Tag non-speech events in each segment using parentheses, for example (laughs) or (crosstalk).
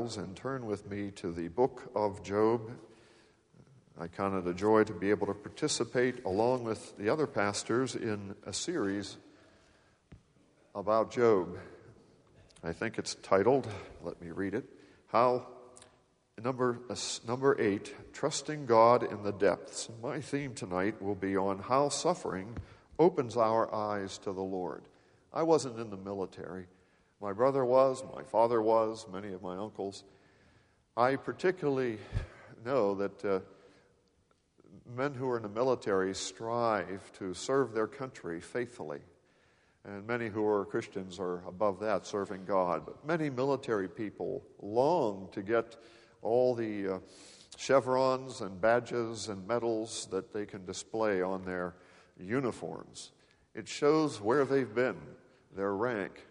Bibles and turn with me to the book of Job. I count it a joy to be able to participate along with the other pastors in a series about Job. I think it's titled, let me read it, How, number, uh, number eight, Trusting God in the Depths. My theme tonight will be on how suffering opens our eyes to the Lord. I wasn't in the military. My brother was, my father was, many of my uncles. I particularly know that uh, men who are in the military strive to serve their country faithfully. And many who are Christians are above that, serving God. But many military people long to get all the uh, chevrons and badges and medals that they can display on their uniforms. It shows where they've been, their rank,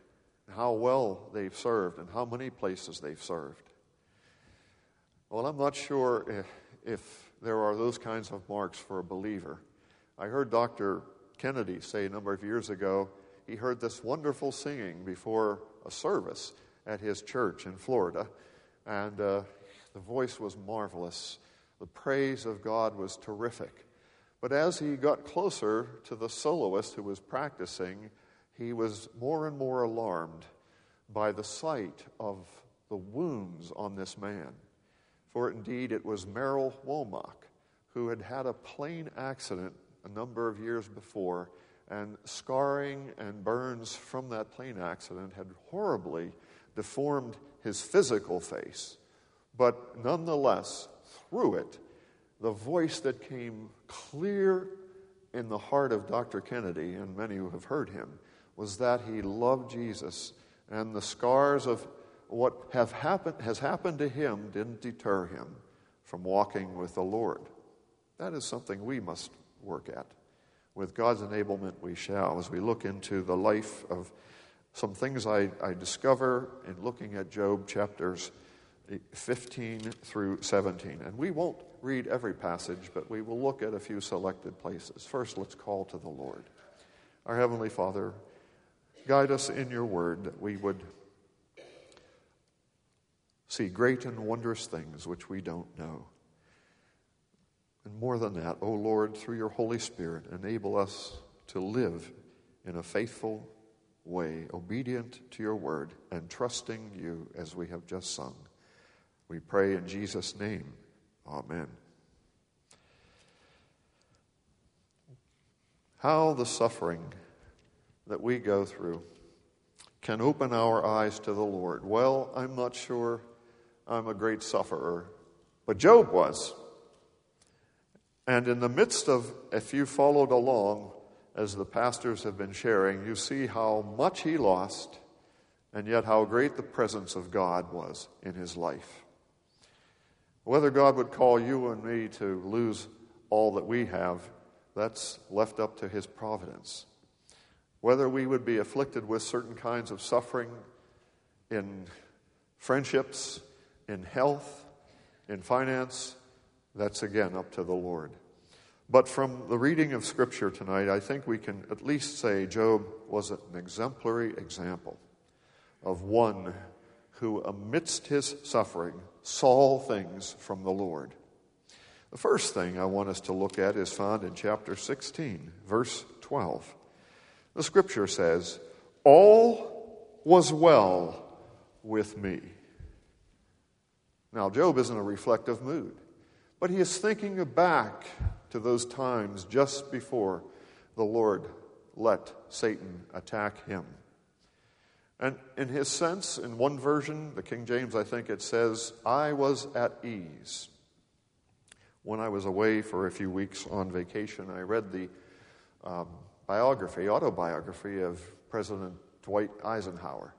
how well they've served, and how many places they've served. Well, I'm not sure if, if there are those kinds of marks for a believer. I heard Dr. Kennedy say a number of years ago he heard this wonderful singing before a service at his church in Florida, and uh, the voice was marvelous. The praise of God was terrific. But as he got closer to the soloist who was practicing, he was more and more alarmed by the sight of the wounds on this man. For indeed, it was Merrill Womack who had had a plane accident a number of years before and scarring and burns from that plane accident had horribly deformed his physical face. But nonetheless, through it, the voice that came clear in the heart of Dr. Kennedy, and many who have heard him, was that he loved Jesus, and the scars of what have happened, has happened to him didn't deter him from walking with the Lord. That is something we must work at. With God's enablement, we shall, as we look into the life of some things I, I discover in looking at Job chapters 15 through 17. And we won't read every passage, but we will look at a few selected places. First, let's call to the Lord. Our Heavenly Father, guide us in your word that we would see great and wondrous things which we don't know. And more than that, O oh Lord, through your Holy Spirit, enable us to live in a faithful way, obedient to your word, and trusting you as we have just sung. We pray in Jesus' name. Amen. How the suffering that we go through can open our eyes to the Lord. Well, I'm not sure I'm a great sufferer, but Job was. And in the midst of, if you followed along, as the pastors have been sharing, you see how much he lost and yet how great the presence of God was in his life. Whether God would call you and me to lose all that we have, that's left up to his providence. Whether we would be afflicted with certain kinds of suffering in friendships, in health, in finance, that's again up to the Lord. But from the reading of Scripture tonight, I think we can at least say Job was an exemplary example of one who, amidst his suffering, saw things from the Lord. The first thing I want us to look at is found in chapter 16, verse 12. The scripture says, All was well with me. Now, Job is in a reflective mood. But he is thinking back to those times just before the Lord let Satan attack him. And in his sense, in one version, the King James, I think it says, I was at ease. When I was away for a few weeks on vacation, I read the um, biography, autobiography of President Dwight Eisenhower.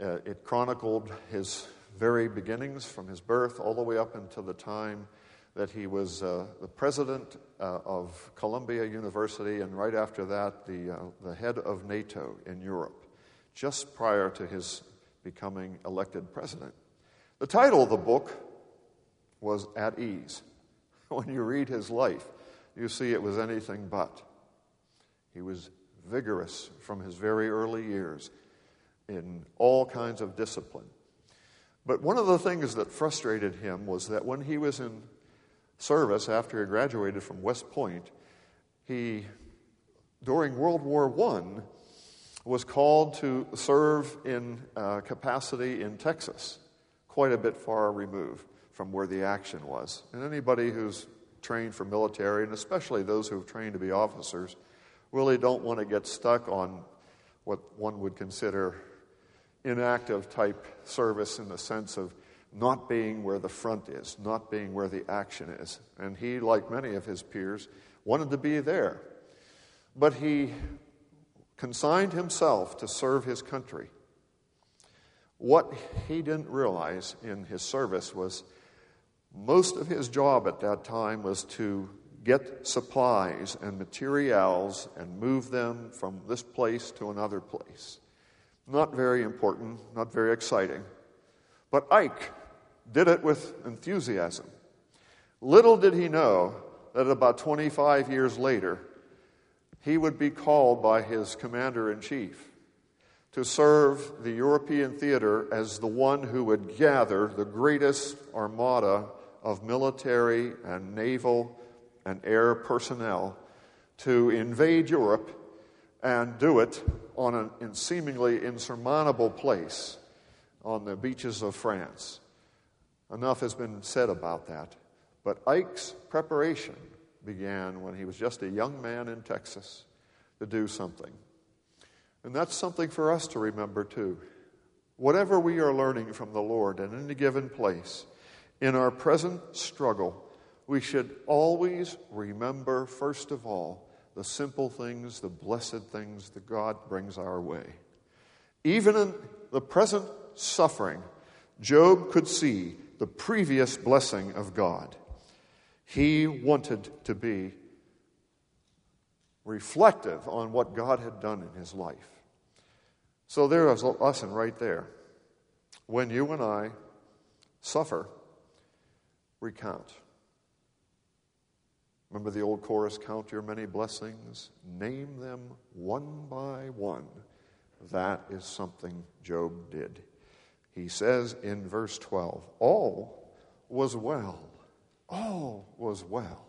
Uh, it chronicled his very beginnings from his birth all the way up until the time that he was uh, the president uh, of Columbia University, and right after that, the, uh, the head of NATO in Europe, just prior to his becoming elected president. The title of the book was At Ease. (laughs) When you read his life, you see it was anything but. He was vigorous from his very early years in all kinds of discipline. But one of the things that frustrated him was that when he was in service after he graduated from West Point, he, during World War I, was called to serve in uh, capacity in Texas, quite a bit far removed from where the action was. And anybody who's trained for military, and especially those who've trained to be officers, really don't want to get stuck on what one would consider inactive type service in the sense of not being where the front is, not being where the action is. And he, like many of his peers, wanted to be there. But he consigned himself to serve his country. What he didn't realize in his service was most of his job at that time was to get supplies and materials and move them from this place to another place. Not very important, not very exciting. But Ike did it with enthusiasm. Little did he know that about 25 years later, he would be called by his commander in chief to serve the European theater as the one who would gather the greatest armada of military and naval and air personnel to invade Europe and do it on a seemingly insurmountable place on the beaches of France. Enough has been said about that. But Ike's preparation began when he was just a young man in Texas to do something. And that's something for us to remember too. Whatever we are learning from the Lord in any given place, in our present struggle, we should always remember, first of all, the simple things, the blessed things that God brings our way. Even in the present suffering, Job could see the previous blessing of God. He wanted to be reflective on what God had done in his life. So there is a lesson right there. When you and I suffer, recount. Remember the old chorus, Count Your Many Blessings? Name them one by one. That is something Job did. He says in verse 12, All was well. All was well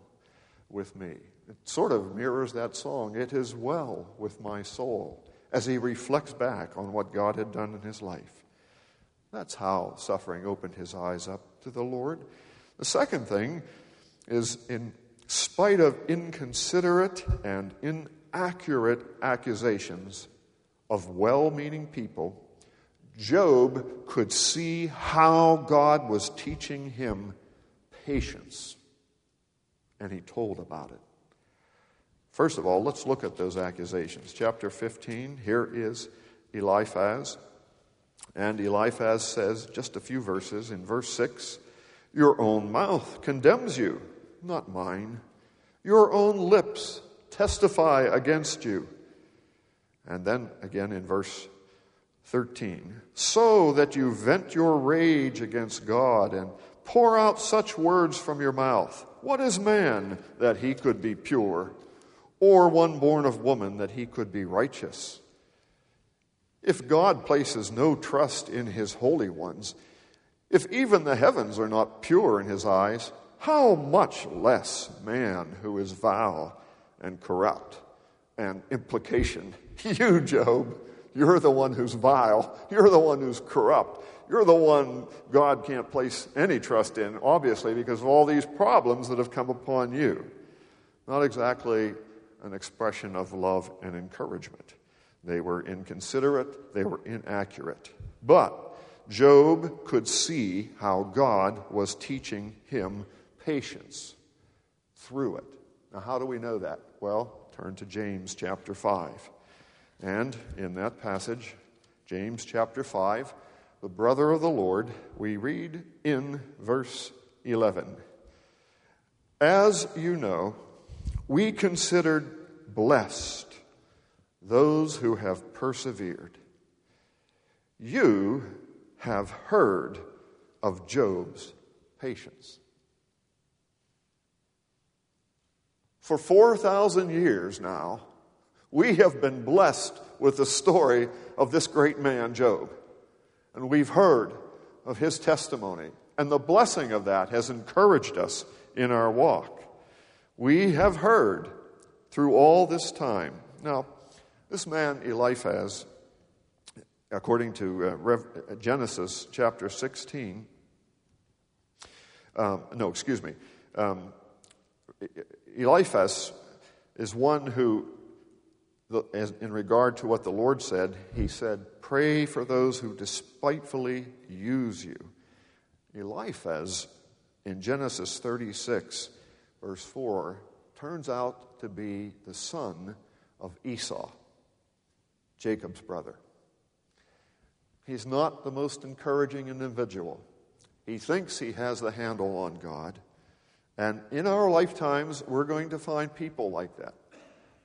with me. It sort of mirrors that song, It is well with my soul, as he reflects back on what God had done in his life. That's how suffering opened his eyes up to the Lord. The second thing is in spite of inconsiderate and inaccurate accusations of well meaning people, Job could see how God was teaching him patience. And he told about it. First of all, let's look at those accusations. Chapter 15, here is Eliphaz. And Eliphaz says, just a few verses, in verse 6 Your own mouth condemns you not mine. Your own lips testify against you. And then again in verse 13, so that you vent your rage against God and pour out such words from your mouth. What is man that he could be pure, or one born of woman that he could be righteous? If God places no trust in his holy ones, if even the heavens are not pure in his eyes, how much less man who is vile and corrupt and implication? (laughs) You, Job, you're the one who's vile. You're the one who's corrupt. You're the one God can't place any trust in, obviously, because of all these problems that have come upon you. Not exactly an expression of love and encouragement. They were inconsiderate, they were inaccurate. But Job could see how God was teaching him patience through it. Now, how do we know that? Well, turn to James chapter 5. And in that passage, James chapter 5, the brother of the Lord, we read in verse 11 As you know, we considered blessed those who have persevered. You have heard of Job's patience. For 4,000 years now, we have been blessed with the story of this great man, Job. And we've heard of his testimony, and the blessing of that has encouraged us in our walk. We have heard through all this time. Now, this man, Eliphaz, according to uh, Genesis chapter 16, um, no, excuse me, um, Eliphaz is one who, in regard to what the Lord said, he said, Pray for those who despitefully use you. Eliphaz, in Genesis 36, verse 4, turns out to be the son of Esau, Jacob's brother. He's not the most encouraging individual. He thinks he has the handle on God. And in our lifetimes, we're going to find people like that.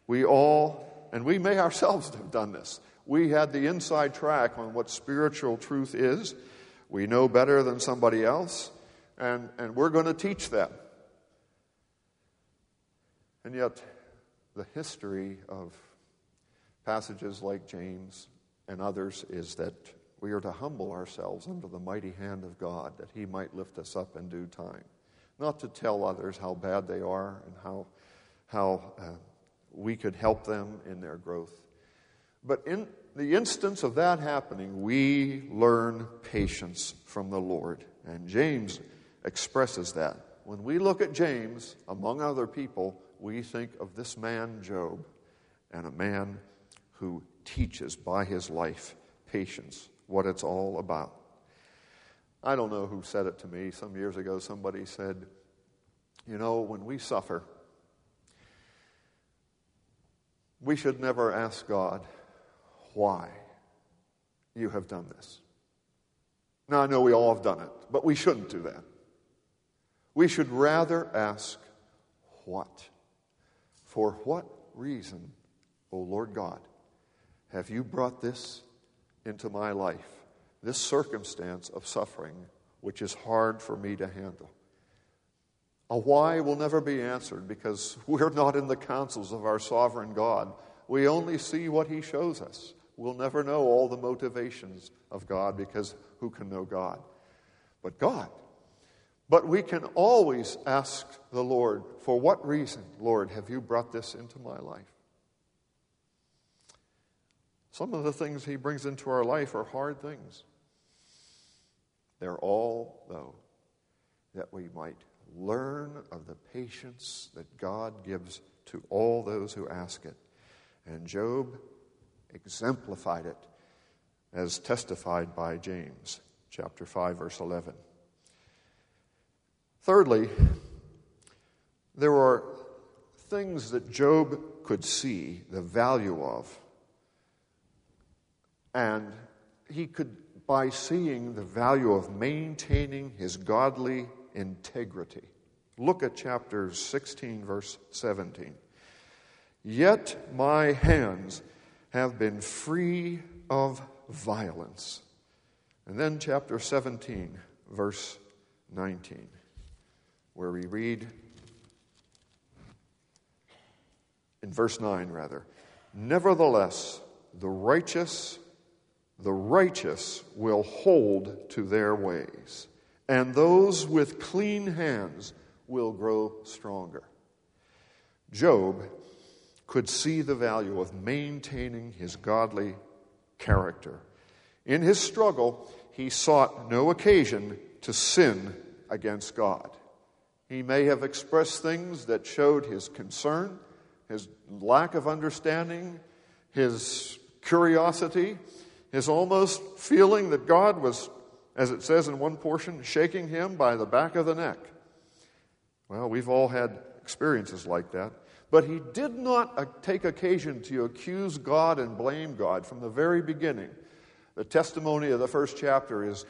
We all, and we may (laughs) ourselves have done this. We had the inside track on what spiritual truth is. We know better than somebody else, and, and we're going to teach them. And yet, the history of passages like James and others is that we are to humble ourselves under the mighty hand of God that He might lift us up in due time. Not to tell others how bad they are and how, how uh, we could help them in their growth. But in the instance of that happening, we learn patience from the Lord. And James expresses that. When we look at James, among other people, we think of this man, Job, and a man who teaches by his life patience what it's all about. I don't know who said it to me. Some years ago, somebody said, You know, when we suffer, we should never ask God why you have done this. Now, I know we all have done it, but we shouldn't do that. We should rather ask what? For what reason, O Lord God, have you brought this into my life, this circumstance of suffering, which is hard for me to handle. A why will never be answered because (laughs) we're not in the counsels of our sovereign God. We only see what He shows us. We'll never know all the motivations of God because who can know God? But God. But we can always ask the Lord, for what reason, Lord, have you brought this into my life? Some of the things he brings into our life are hard things. They're all, though, that we might learn of the patience that God gives to all those who ask it. And Job exemplified it as testified by James, chapter 5, verse 11. Thirdly, there are things that Job could see the value of and he could, by seeing the value of maintaining his godly integrity. Look at chapter 16, verse 17. Yet my hands have been free of violence. And then chapter 17, verse 19, where we read, in verse 9 rather, Nevertheless, the righteous the righteous will hold to their ways, and those with clean hands will grow stronger. Job could see the value of maintaining his godly character. In his struggle, he sought no occasion to sin against God. He may have expressed things that showed his concern, his lack of understanding, his curiosity, his almost feeling that God was, as it says in one portion, shaking him by the back of the neck. Well, we've all had experiences like that. But he did not take occasion to accuse God and blame God from the very beginning. The testimony of the first chapter is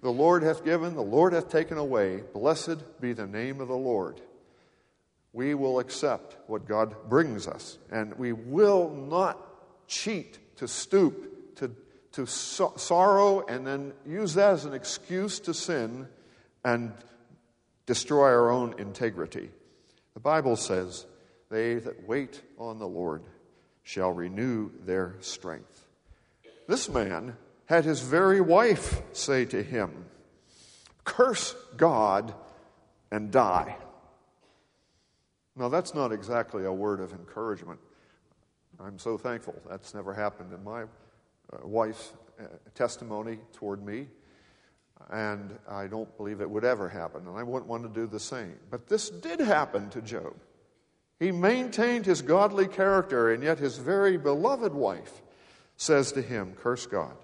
The Lord hath given, the Lord hath taken away. Blessed be the name of the Lord. We will accept what God brings us, and we will not cheat to stoop to so- sorrow and then use that as an excuse to sin and destroy our own integrity. The Bible says, They that wait on the Lord shall renew their strength. This man had his very wife say to him, curse God and die. Now, that's not exactly a word of encouragement. I'm so thankful that's never happened in my wife's uh, testimony toward me, and I don't believe it would ever happen, and I wouldn't want to do the same. But this did happen to Job. He maintained his godly character, and yet his very beloved wife says to him, Curse God.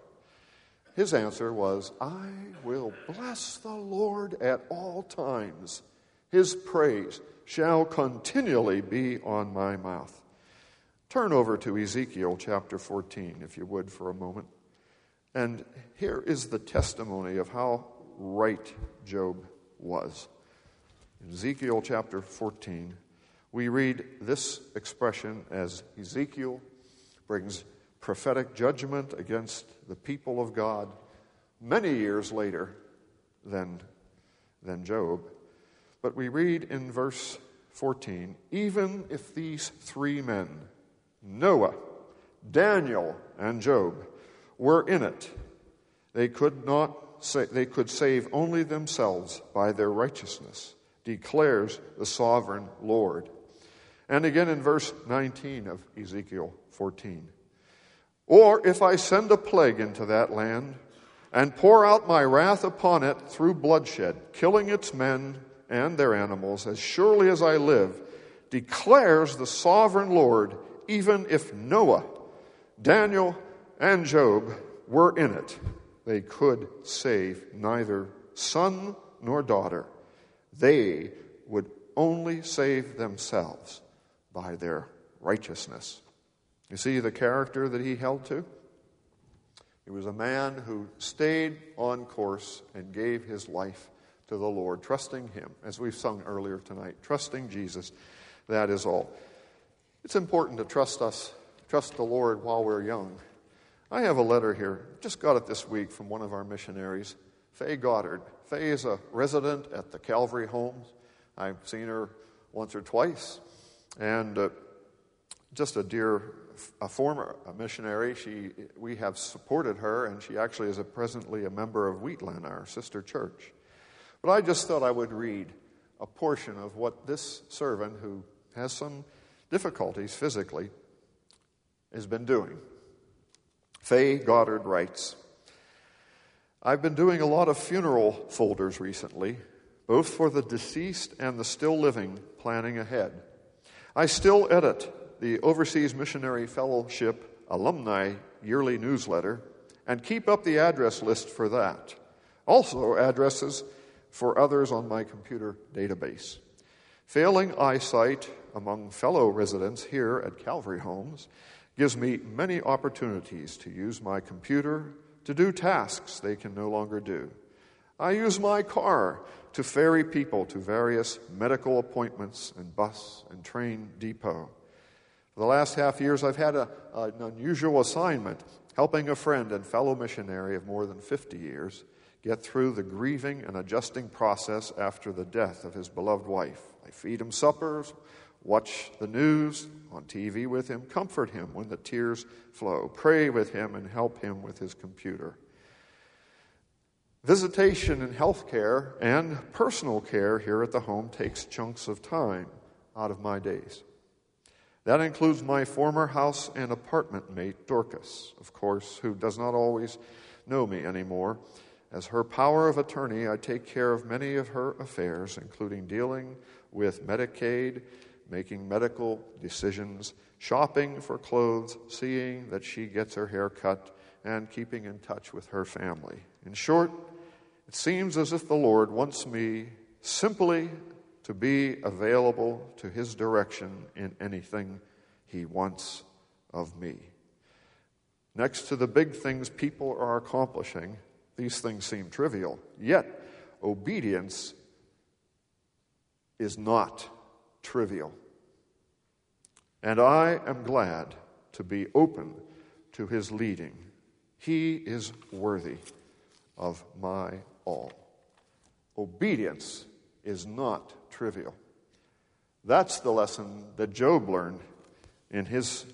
His answer was, I will bless the Lord at all times. His praise shall continually be on my mouth. Turn over to Ezekiel chapter 14, if you would, for a moment. And here is the testimony of how right Job was. In Ezekiel chapter 14, we read this expression as Ezekiel brings prophetic judgment against the people of God many years later than, than Job. But we read in verse 14 even if these three men, Noah, Daniel, and Job, were in it, they could not say, they could save only themselves by their righteousness, declares the sovereign Lord. And again in verse 19 of Ezekiel 14. Or if I send a plague into that land and pour out my wrath upon it through bloodshed, killing its men and their animals, as surely as I live, declares the sovereign Lord, even if Noah, Daniel, and Job were in it, they could save neither son nor daughter. They would only save themselves by their righteousness. You see the character that he held to? He was a man who stayed on course and gave his life to the Lord, trusting him, as we've sung earlier tonight, trusting Jesus. That is all. It's important to trust us, trust the Lord while we're young. I have a letter here, just got it this week from one of our missionaries, Faye Goddard. Faye is a resident at the Calvary Homes. I've seen her once or twice, and uh, just a dear a former missionary. She, we have supported her, and she actually is a presently a member of Wheatland, our sister church. But I just thought I would read a portion of what this servant, who has some difficulties physically, has been doing. Faye Goddard writes I've been doing a lot of funeral folders recently, both for the deceased and the still living, planning ahead. I still edit the Overseas Missionary Fellowship Alumni Yearly Newsletter and keep up the address list for that. Also, addresses for others on my computer database. Failing eyesight among fellow residents here at Calvary Homes gives me many opportunities to use my computer to do tasks they can no longer do. I use my car to ferry people to various medical appointments and bus and train depot. For the last half years, I've had a, an unusual assignment helping a friend and fellow missionary of more than 50 years get through the grieving and adjusting process after the death of his beloved wife. I feed him suppers, watch the news on TV with him, comfort him when the tears flow, pray with him, and help him with his computer. Visitation and health care and personal care here at the home takes chunks of time out of my days. That includes my former house and apartment mate, Dorcas, of course, who does not always know me anymore. As her power of attorney, I take care of many of her affairs, including dealing with Medicaid, making medical decisions, shopping for clothes, seeing that she gets her hair cut, and keeping in touch with her family. In short, it seems as if the Lord wants me simply to be available to His direction in anything He wants of me. Next to the big things people are accomplishing, these things seem trivial. Yet, obedience is not trivial. And I am glad to be open to his leading. He is worthy of my all. Obedience is not trivial. That's the lesson that Job learned in his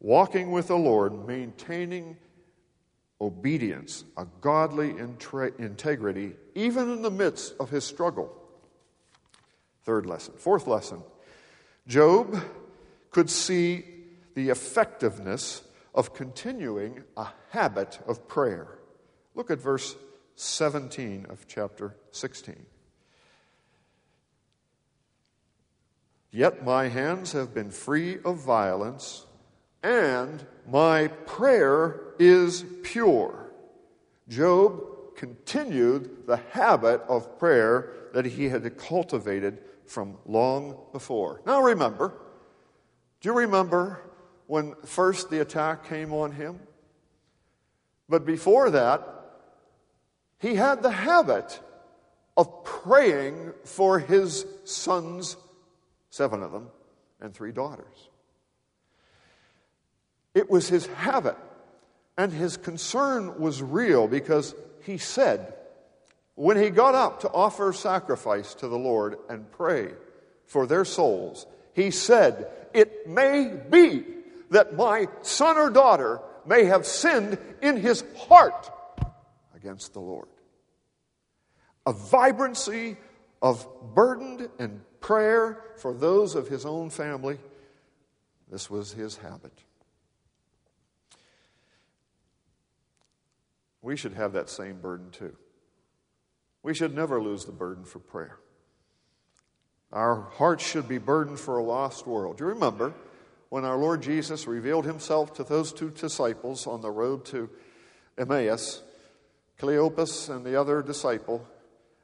walking with the Lord, maintaining obedience, a godly integrity, even in the midst of his struggle. Third lesson. Fourth lesson Job could see the effectiveness of continuing a habit of prayer. Look at verse 17 of chapter 16. Yet my hands have been free of violence, and my prayer is pure. Job continued the habit of prayer that he had cultivated from long before. Now remember, do you remember when first the attack came on him? But before that, he had the habit of praying for his sons, seven of them, and three daughters. It was his habit, and his concern was real because he said, when he got up to offer sacrifice to the Lord and pray for their souls, he said, It may be that my son or daughter may have sinned in his heart against the Lord. A vibrancy of burdened and prayer for those of his own family. This was his habit. We should have that same burden too. We should never lose the burden for prayer. Our hearts should be burdened for a lost world. You remember when our Lord Jesus revealed himself to those two disciples on the road to Emmaus, Cleopas and the other disciple,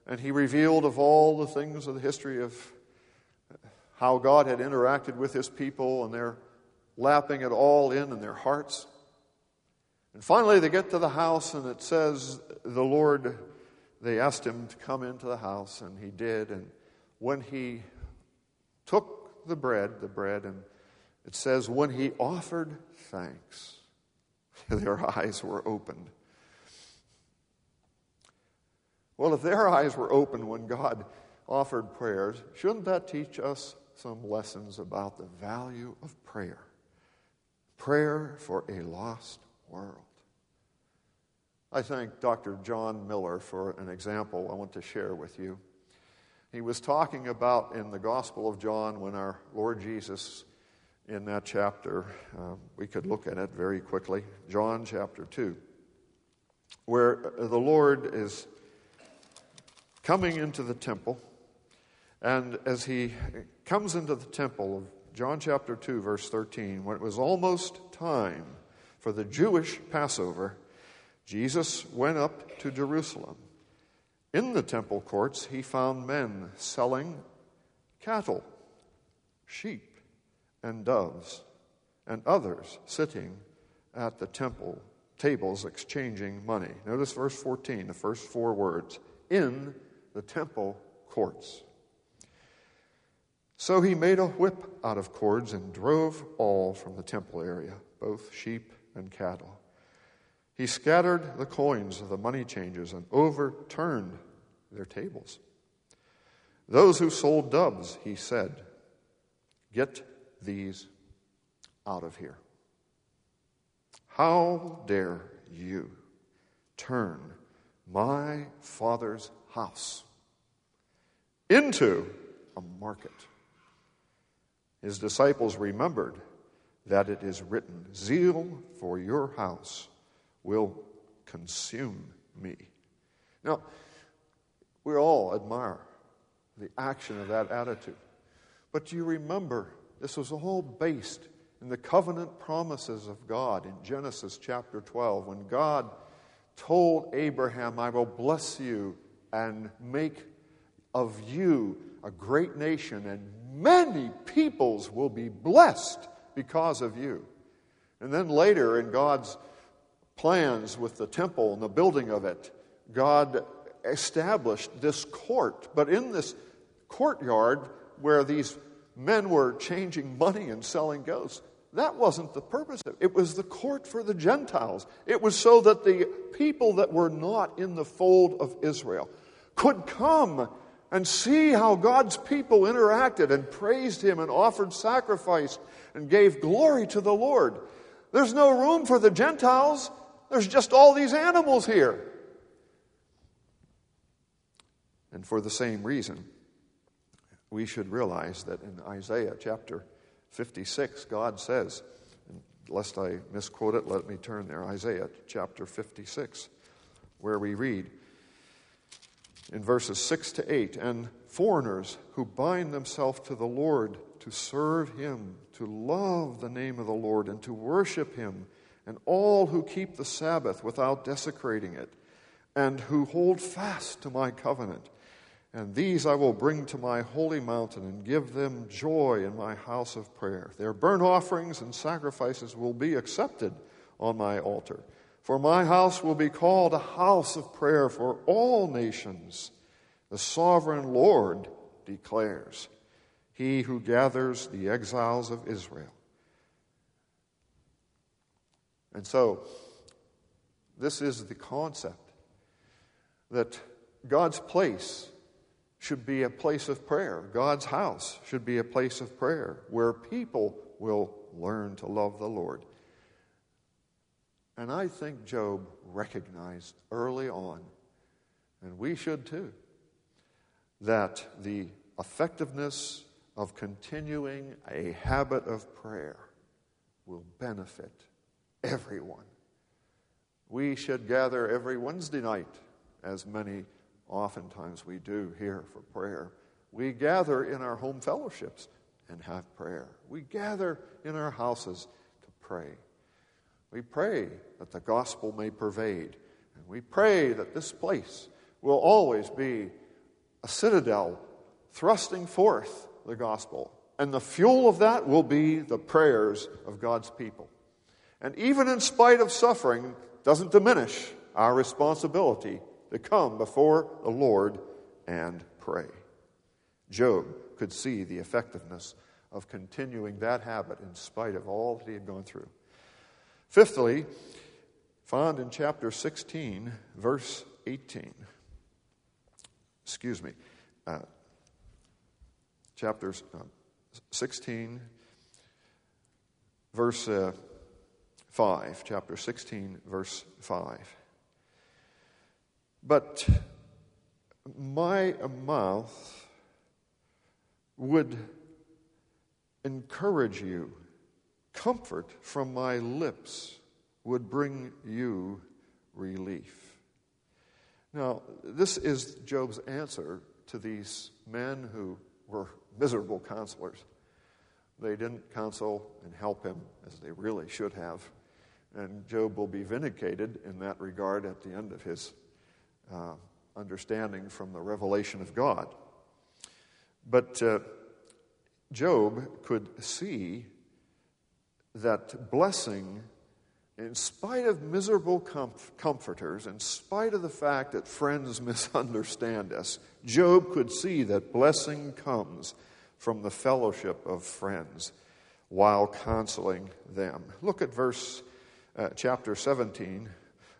and he revealed of all the things of the history of how God had interacted with his people, and they're lapping it all in in their hearts. And finally, they get to the house, and it says the Lord, they asked him to come into the house, and he did. And when he took the bread, the bread, and it says, when he offered thanks, (laughs) their eyes were opened. Well, if their eyes were open when God offered prayers, shouldn't that teach us some lessons about the value of prayer? Prayer for a lost world. I thank Dr. John Miller for an example I want to share with you. He was talking about in the Gospel of John when our Lord Jesus, in that chapter, uh, we could look at it very quickly, John chapter 2, where the Lord is coming into the temple. And as he comes into the temple of John chapter 2, verse 13, when it was almost time for the Jewish Passover, Jesus went up to Jerusalem. In the temple courts, he found men selling cattle, sheep, and doves, and others sitting at the temple tables exchanging money. Notice verse 14, the first four words in the temple courts. So he made a whip out of cords and drove all from the temple area, both sheep and cattle. He scattered the coins of the money changers and overturned their tables. Those who sold doves, he said, Get these out of here. How dare you turn my father's house into a market? His disciples remembered that it is written, Zeal for your house will consume me. Now, we all admire the action of that attitude. But do you remember this was all based in the covenant promises of God in Genesis chapter 12 when God told Abraham, I will bless you and make of you a great nation, and many peoples will be blessed because of you. And then later in God's plans with the temple and the building of it, God established this court. But in this courtyard where these men were changing money and selling goats, that wasn't the purpose of it. It was the court for the Gentiles. It was so that the people that were not in the fold of Israel could come and see how God's people interacted and praised Him and offered sacrifice and gave glory to the Lord. There's no room for the Gentiles There's just all these animals here. And for the same reason, we should realize that in Isaiah chapter 56, God says, lest I misquote it, let me turn there. Isaiah chapter 56, where we read in verses 6 to 8 And foreigners who bind themselves to the Lord to serve him, to love the name of the Lord, and to worship him, and all who keep the Sabbath without desecrating it, and who hold fast to my covenant. And these I will bring to my holy mountain and give them joy in my house of prayer. Their burnt offerings and sacrifices will be accepted on my altar. For my house will be called a house of prayer for all nations. The sovereign Lord declares, He who gathers the exiles of Israel. And so, this is the concept that God's place should be a place of prayer. God's house should be a place of prayer where people will learn to love the Lord. And I think Job recognized early on, and we should too, that the effectiveness of continuing a habit of prayer will benefit everyone. We should gather every Wednesday night, as many oftentimes we do here for prayer. We gather in our home fellowships and have prayer. We gather in our houses to pray. We pray that the gospel may pervade. And we pray that this place will always be a citadel thrusting forth the gospel. And the fuel of that will be the prayers of God's people. And even in spite of suffering, doesn't diminish our responsibility to come before the Lord and pray. Job could see the effectiveness of continuing that habit in spite of all that he had gone through. Fifthly, found in chapter 16, verse 18. Excuse me. Uh, chapter uh, 16, verse uh, 5, chapter 16, verse 5. But my mouth would encourage you, comfort from my lips would bring you relief. Now, this is Job's answer to these men who were miserable counselors. They didn't counsel and help him as they really should have. And Job will be vindicated in that regard at the end of his uh, understanding from the revelation of God. But uh, Job could see that blessing, in spite of miserable comf- comforters, in spite of the fact that friends (laughs) misunderstand us, Job could see that blessing comes from the fellowship of friends while counseling them. Look at verse uh, chapter 17,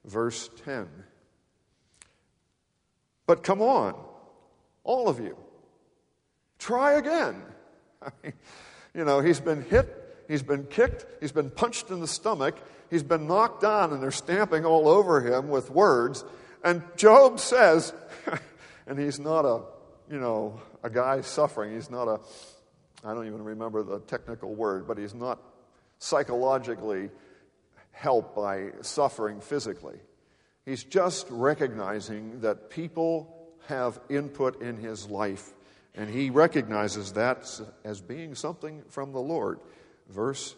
verse 10. But come on, all of you, try again. (laughs) you know, he's been hit, he's been kicked, he's been punched in the stomach, he's been knocked down, and they're stamping all over him with words. And Job says, (laughs) and he's not a, you know, a guy suffering. He's not a, I don't even remember the technical word, but he's not psychologically helped by suffering physically. He's just recognizing that people have input in his life, and he recognizes that as being something from the Lord. Verse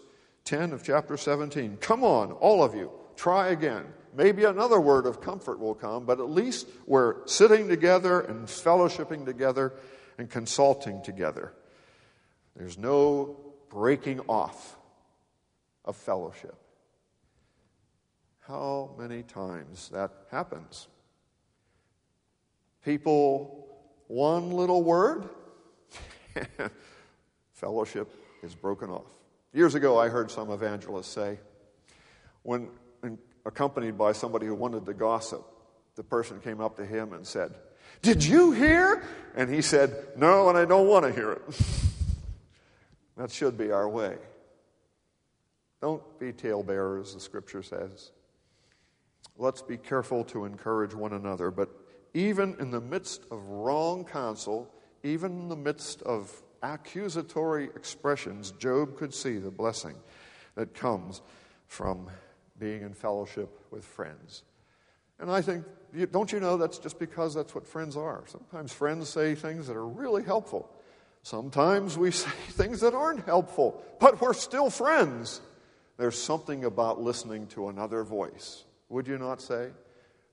10 of chapter 17 Come on, all of you, try again. Maybe another word of comfort will come, but at least we're sitting together and fellowshipping together and consulting together. There's no breaking off of fellowship how many times that happens. People, one little word, (laughs) fellowship is broken off. Years ago, I heard some evangelists say, when accompanied by somebody who wanted to gossip, the person came up to him and said, Did you hear? And he said, No, and I don't want to hear it. (laughs) that should be our way. Don't be talebearers, the scripture says. Let's be careful to encourage one another. But even in the midst of wrong counsel, even in the midst of accusatory expressions, Job could see the blessing that comes from being in fellowship with friends. And I think, don't you know, that's just because that's what friends are. Sometimes friends say things that are really helpful. Sometimes we (laughs) say things that aren't helpful, but we're still friends. There's something about listening to another voice, would you not say?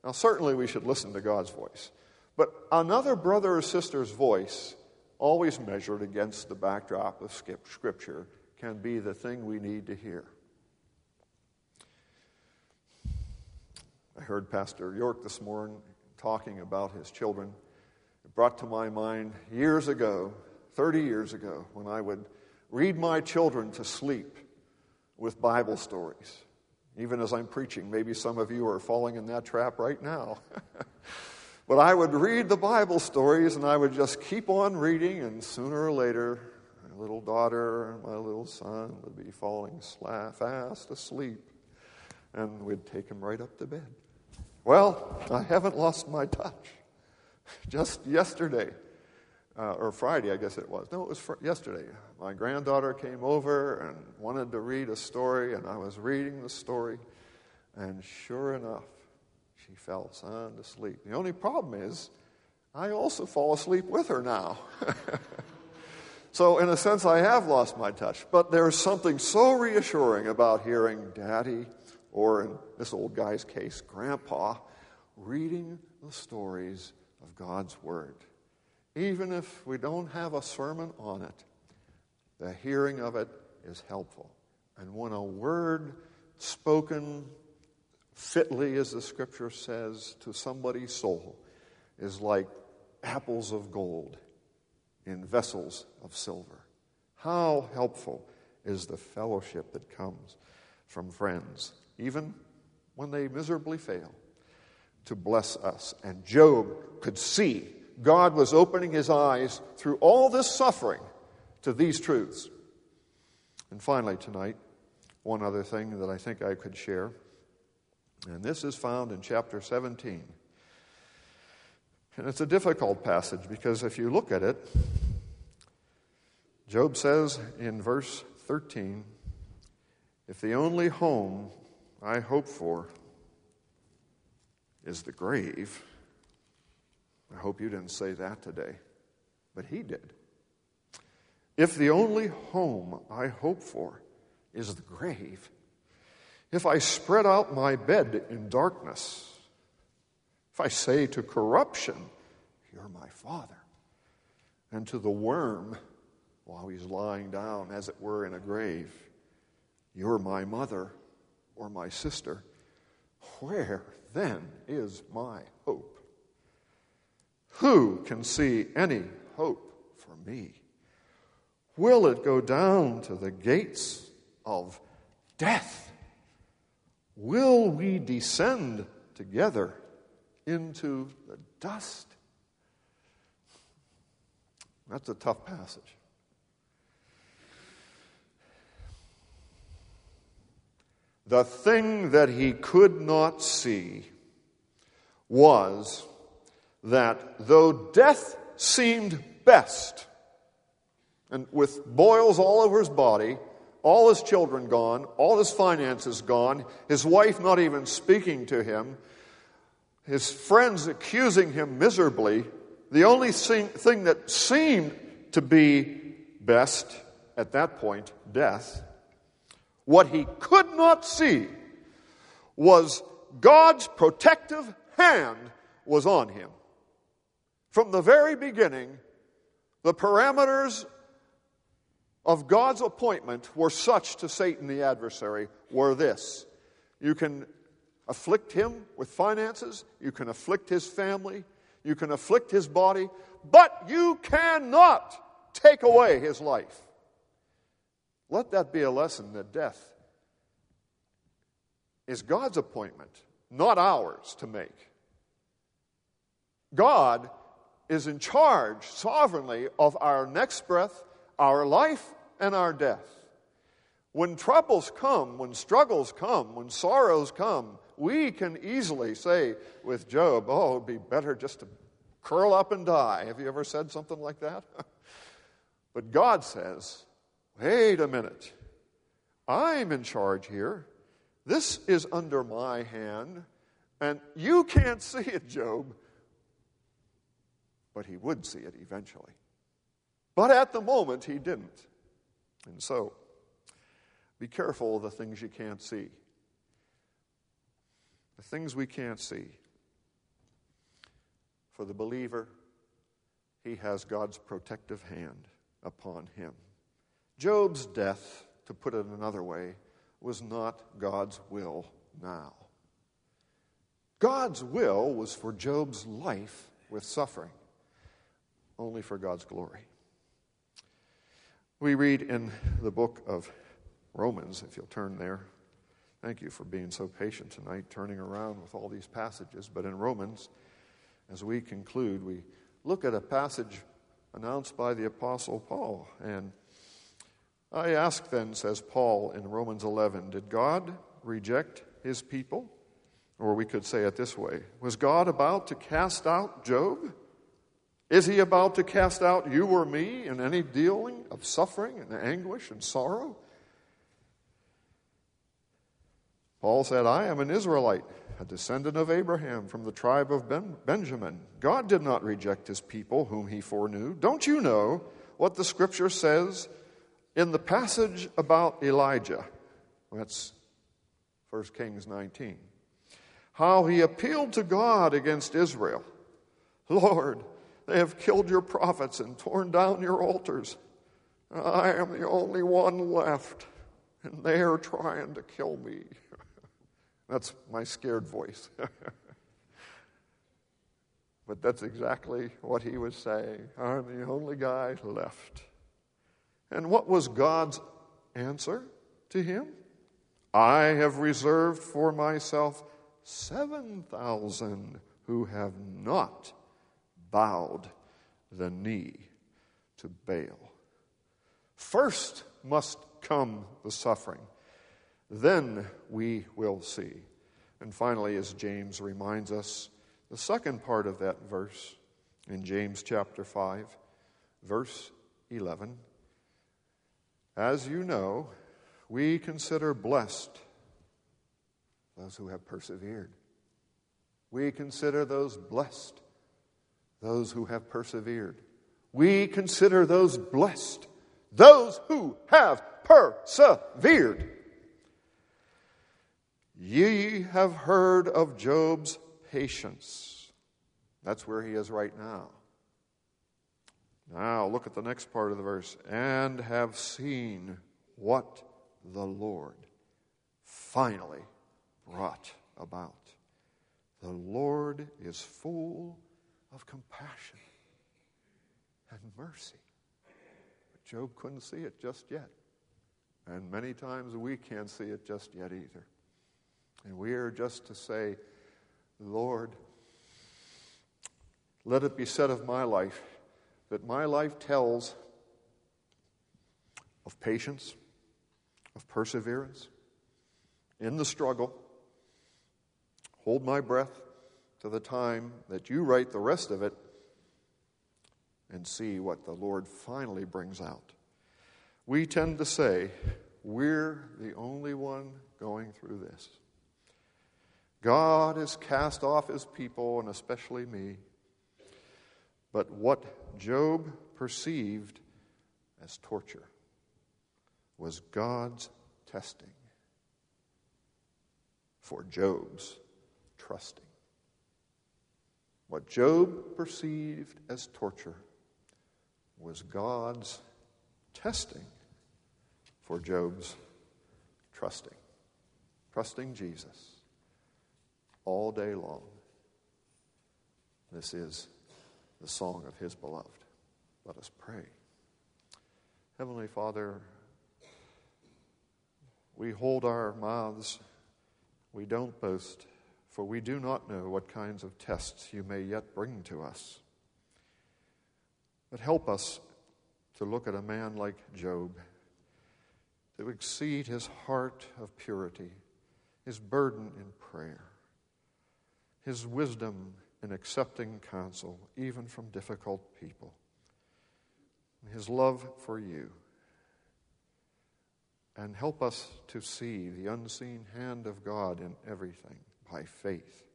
Now, certainly we should listen to God's voice, but another brother or sister's voice, always measured against the backdrop of Scripture, can be the thing we need to hear. I heard Pastor York this morning talking about his children. It brought to my mind years ago, 30 years ago, when I would read my children to sleep with Bible stories. Even as I'm preaching, maybe some of you are falling in that trap right now. (laughs) but I would read the Bible stories and I would just keep on reading, and sooner or later, my little daughter and my little son would be falling fast asleep, and we'd take him right up to bed. Well, I haven't lost my touch. (laughs) Just yesterday, uh, or Friday, I guess it was. No, it was fr- yesterday. My granddaughter came over and wanted to read a story, and I was reading the story, and sure enough, she fell sound asleep. The only problem is, I also fall asleep with her now. (laughs) so, in a sense, I have lost my touch. But there's something so reassuring about hearing Daddy or in this old guy's case, grandpa, reading the stories of God's Word. Even if we don't have a sermon on it, the hearing of it is helpful. And when a word spoken fitly, as the scripture says, to somebody's soul is like apples of gold in vessels of silver. How helpful is the fellowship that comes from friends even when they miserably fail, to bless us. And Job could see God was opening his eyes through all this suffering to these truths. And finally, tonight, one other thing that I think I could share, and this is found in chapter 17. And it's a difficult passage because if you look at it, Job says in verse 13, if the only home I hope for is the grave. I hope you didn't say that today, but he did. If the only home I hope for is the grave, if I spread out my bed in darkness, if I say to corruption, You're my father, and to the worm, while he's lying down, as it were, in a grave, You're my mother, or my sister, where then is my hope? Who can see any hope for me? Will it go down to the gates of death? Will we descend together into the dust? That's a tough passage. The thing that he could not see was that though death seemed best, and with boils all over his body, all his children gone, all his finances gone, his wife not even speaking to him, his friends accusing him miserably, the only thing that seemed to be best at that point, death, what he could not see was God's protective hand was on him. From the very beginning, the parameters of God's appointment were such to Satan the adversary were this. You can afflict him with finances, you can afflict his family, you can afflict his body, but you cannot take away his life. Let that be a lesson that death is God's appointment, not ours to make. God is in charge sovereignly of our next breath, our life, and our death. When troubles come, when struggles come, when sorrows come, we can easily say with Job, oh, it'd be better just to curl up and die. Have you ever said something like that? (laughs) but God says, wait a minute. I'm in charge here. This is under my hand, and you can't see it, Job. But he would see it eventually. But at the moment, he didn't. And so, be careful of the things you can't see. The things we can't see. For the believer, he has God's protective hand upon him. Job's death, to put it another way, was not God's will now. God's will was for Job's life with suffering, only for God's glory. We read in the book of Romans, if you'll turn there. Thank you for being so patient tonight, turning around with all these passages. But in Romans, as we conclude, we look at a passage announced by the Apostle Paul. And I ask then, says Paul in Romans 11, did God reject his people? Or we could say it this way Was God about to cast out Job? Is he about to cast out you or me in any dealing of suffering and anguish and sorrow? Paul said, I am an Israelite, a descendant of Abraham from the tribe of ben- Benjamin. God did not reject his people whom he foreknew. Don't you know what the scripture says in the passage about Elijah? That's 1 Kings 19. How he appealed to God against Israel. Lord, they have killed your prophets and torn down your altars. I am the only one left, and they are trying to kill me. (laughs) That's my scared voice. (laughs) but that's exactly what he was saying. I'm the only guy left. And what was God's answer to him? I have reserved for myself 7,000 who have not bowed the knee to Baal. First must come the suffering. Then we will see. And finally, as James reminds us, the second part of that verse in James chapter 5, verse 11. As you know, we consider blessed those who have persevered. We consider those blessed, those who have persevered. We consider those blessed, those who have persevered. Ye have heard of Job's patience. That's where he is right now. Now, look at the next part of the verse. And have seen what the Lord finally brought about. The Lord is full of compassion and mercy. But Job couldn't see it just yet. And many times we can't see it just yet either. And we are just to say, Lord, let it be said of my life that my life tells of patience, of perseverance in the struggle. Hold my breath to the time that you write the rest of it and see what the Lord finally brings out. We tend to say, we're the only one going through this. God has cast off his people, and especially me. But what Job perceived as torture was God's testing for Job's trusting. What Job perceived as torture was God's testing for Job's trusting. Trusting Jesus all day long. This is the song of his beloved. Let us pray. Heavenly Father, we hold our mouths, we don't boast, for we do not know what kinds of tests you may yet bring to us. But help us to look at a man like Job to exceed his heart of purity, his burden in prayer, his wisdom in accepting counsel, even from difficult people, his love for you. And help us to see the unseen hand of God in everything by faith,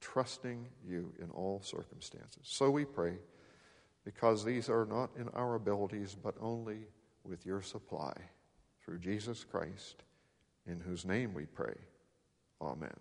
trusting you in all circumstances. So we pray, because these are not in our abilities, but only with your supply through Jesus Christ, in whose name we pray. Amen.